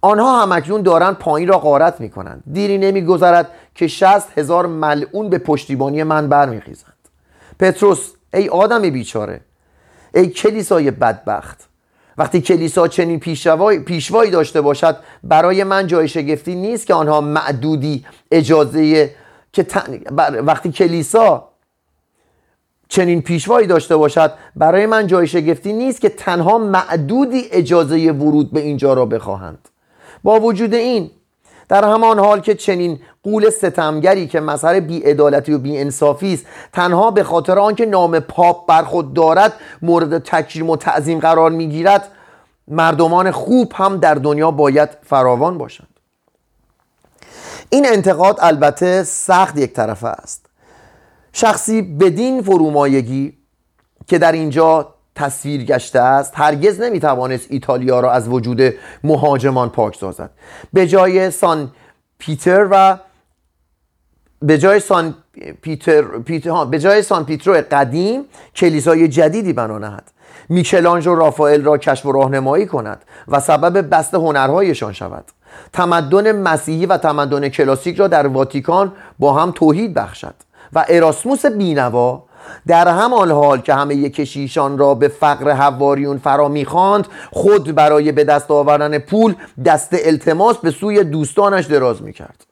آنها همکنون دارن پایین را غارت می‌کنند. دیری نمیگذرد که شست هزار ملعون به پشتیبانی من برمیخیزند. پتروس ای آدم بیچاره ای کلیسای بدبخت وقتی کلیسا چنین پیشوایی داشته باشد برای من جای شگفتی نیست که آنها معدودی اجازه که وقتی کلیسا چنین پیشوایی داشته باشد برای من جای شگفتی نیست که تنها معدودی اجازه ورود به اینجا را بخواهند. با وجود این در همان حال که چنین قول ستمگری که مظهر بیعدالتی و بیانصافی است تنها به خاطر آنکه نام پاپ بر خود دارد مورد تکریم و تعظیم قرار می‌گیرد مردمان خوب هم در دنیا باید فراوان باشند. این انتقاد البته سخت یک طرفه است. شخصی بدین فرومایگی که در اینجا تصویر گشته است هرگز نمی‌توانست ایتالیا را از وجود مهاجمان پاک سازد. به جای سان پیتر و به جای سان پیتر, پیتر به جای سان پیترو قدیم کلیسای جدیدی بنا نهد. میکلانج و رافائل را کشف و راهنمایی کند و سبب بست هنرهایشان شود. تمدن مسیحی و تمدن کلاسیک را در واتیکان با هم توحید بخشد. و اراسموس بینوا در همان حال که همه کشیشان را به فقر حواریون فرا می‌خواند خود برای به دست آوردن پول دست التماس به سوی دوستانش دراز می‌کرد.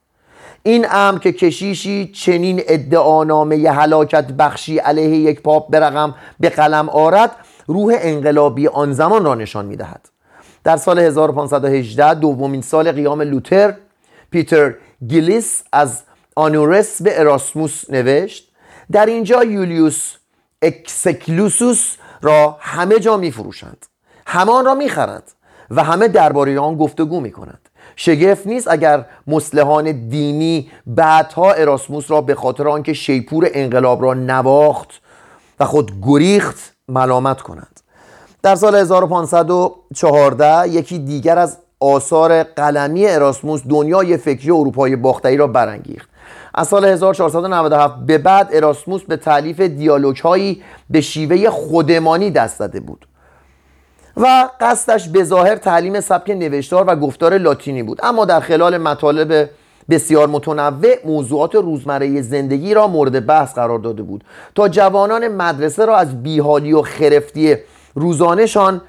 این امر که کشیشی چنین ادعانامه هلاکت بخشی علیه یک پاپ به رقم به قلم آرد روح انقلابی آن زمان را نشان می‌دهد. در سال 1518 دومین سال قیام لوتر پیتر گیلیس از آنورس به اراسموس نوشت در اینجا یولیوس اکسکلوسوس را همه جا می فروشند همان را می خرند و همه درباره آن گفتگو می کنند شگفت نیست اگر مسلحان دینی بعدها اراسموس را به خاطر آنکه شیپور انقلاب را نواخت و خود گریخت ملامت کنند. در سال 1514 یکی دیگر از آثار قلمی اراسموس دنیای فکری اروپای باختری را برانگیخت. از سال 1497 به بعد اراسموس به تعلیف دیالوگ هایی به شیوه خودمانی دست زده بود. و قصدش به ظاهر تعلیم سبک نوشتار و گفتار لاتینی بود. اما در خلال مطالب بسیار متنوع موضوعات روزمره زندگی را مورد بحث قرار داده بود تا جوانان مدرسه را از بیحالی و خرفتی روزانهشان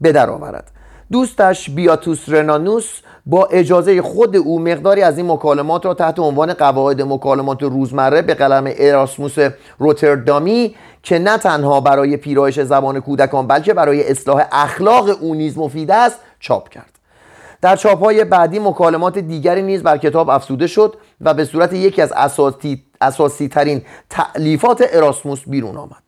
به در آورد. دوستش بیاتوس رنانوس با اجازه خود او مقداری از این مکالمات را تحت عنوان قواعد مکالمات روزمره به قلم اراسموس روتردامی که نه تنها برای پیرایش زبان کودکان بلکه برای اصلاح اخلاق او نیز مفید است چاپ کرد. در چاپهای بعدی مکالمات دیگری نیز بر کتاب افزوده شد و به صورت یکی از اساسی ترین تعلیفات اراسموس بیرون آمد.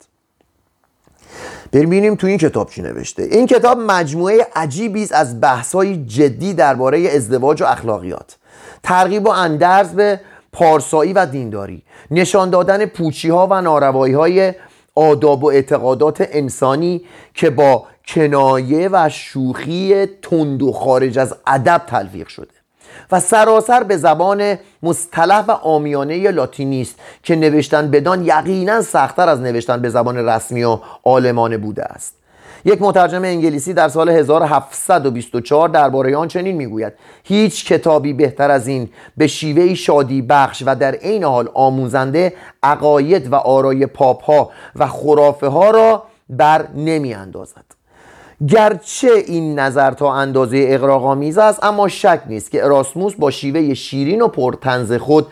ببینیم تو این کتاب چی نوشته. این کتاب مجموعه عجیبی است از بحث‌های جدی درباره ازدواج و اخلاقیات. ترغیب و اندرز به پارسایی و دینداری. نشان دادن پوچی ها و ناروایی های آداب و اعتقادات انسانی که با کنایه و شوخی تند و خارج از ادب تلفیق شده. و سراسر به زبان مصطلح و آمیانه لاتینی است که نوشتن بدان یقینا سختتر از نوشتن به زبان رسمی و آلمانه بوده است. یک مترجم انگلیسی در سال 1724 درباره آن چنین می‌گوید هیچ کتابی بهتر از این به شیوه شادی بخش و در عین حال آموزنده عقاید و آرای پاپ ها و خرافه ها را بر نمی اندازد گرچه این نظر تا اندازه اقراق‌آمیز است اما شک نیست که اراسموس با شیوه شیرین و پرتنز خود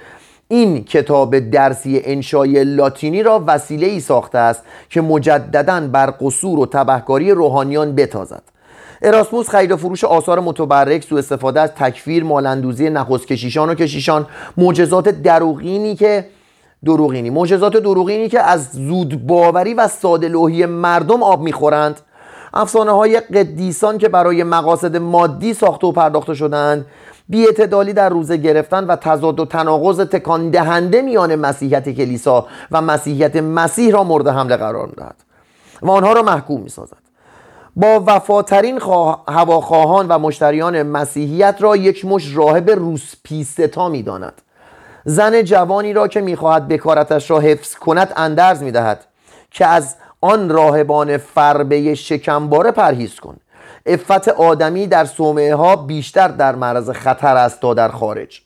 این کتاب درسی انشای لاتینی را وسیله ای ساخته است که مجددا بر قصور و تبهکاری روحانیان بتازد. اراسموس خرید و فروش آثار متبرک سو استفاده از تکفیر مالندوزی نخست کشیشان و کشیشان معجزات دروغینی که دروغینی معجزات دروغینی که از زود باوری و ساده لوحی مردم آب می‌خورند افسانه های قدیسان که برای مقاصد مادی ساخته و پرداخته شدند بیاعتدالی در روزه گرفتن و تضاد و تناقض تکان دهنده میان مسیحیت کلیسا و مسیحیت مسیح را مورد حمله قرار می‌دهد و آنها را محکوم می‌سازد. با وفاترین هواخواهان و مشتریان مسیحیت را یک مش راهب روسپیستا می‌داند. زن جوانی را که می‌خواهد بکارتش را حفظ کند اندرز می‌دهد که از آن راهبان فربه شکمباره پرهیز کن. افت آدمی در صومعه ها بیشتر در معرض خطر است تا در خارج.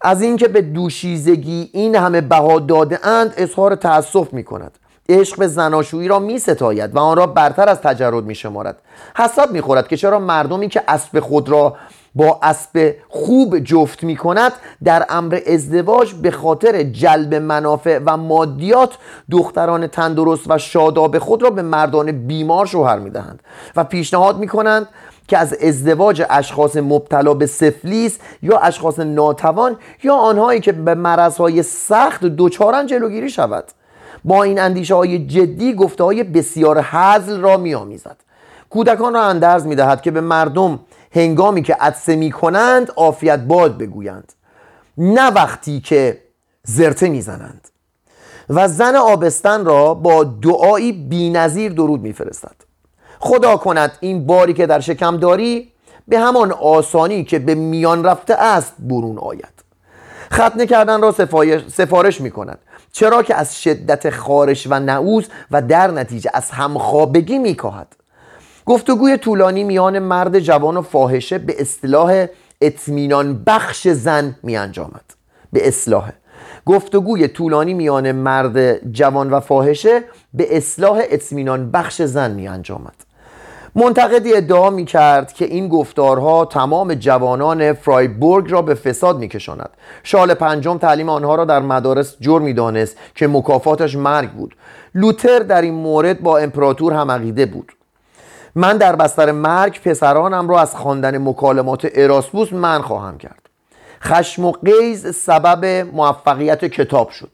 از اینکه به دوشیزگی این همه بها داده اند اظهار تأسف می کند. عشق به زناشویی را می ستاید و آن را برتر از تجرد می شمارد. حساب می خورد که چرا مردمی که اسب خود را با اسب خوب جفت می کند در امر ازدواج به خاطر جلب منافع و مادیات دختران تندرست و شاداب خود را به مردان بیمار شوهر می دهند و پیشنهاد می کنند که از ازدواج اشخاص مبتلا به سفلیس یا اشخاص ناتوان یا آنهایی که به مرضهای سخت دچارن جلوگیری شود. با این اندیشه های جدی گفته های بسیار حزل را می آمیزد کودکان را اندرز می دهد که به مردم هنگامی که عدسه می کنند آفیت باد بگویند. نه وقتی که زرته می‌زنند. و زن آبستن را با دعایی بینظیر درود میفرستد. خدا کند این باری که در شکم داری به همان آسانی که به میان رفته است برون آید. ختنه کردن را سفارش می کند چرا که از شدت خارش و نعوز و در نتیجه از همخوابگی می کهد گفتگوی طولانی میان مرد جوان و فاحشه به اصطلاح اطمینان بخش زن می انجامد. به اصلاح. گفتگوی طولانی میان مرد جوان و فاحشه به اصلاح اطمینان بخش زن می انجامد. منتقدی ادعا می کرد که این گفتارها تمام جوانان فرایبورگ را به فساد می کشاند. شال پنجم تعلیم آنها را در مدارس جرمی می دانست که مکافاتش مرگ بود. لوتر در این مورد با امپراتور هم عقیده بود. من در بستر مرگ پسرانم را از خواندن مکالمات اراسموس من خواهم کرد. خشم و قیز سبب موفقیت کتاب شد.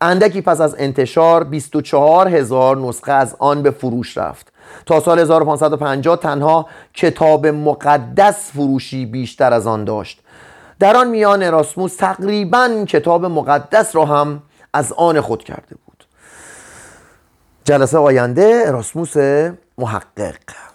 اندکی پس از انتشار 24 هزار نسخه از آن به فروش رفت. تا سال 1550 تنها کتاب مقدس فروشی بیشتر از آن داشت. در آن میان اراسموس تقریبا کتاب مقدس را هم از آن خود کرده بود. جلسه آینده اراسموس muhakkak.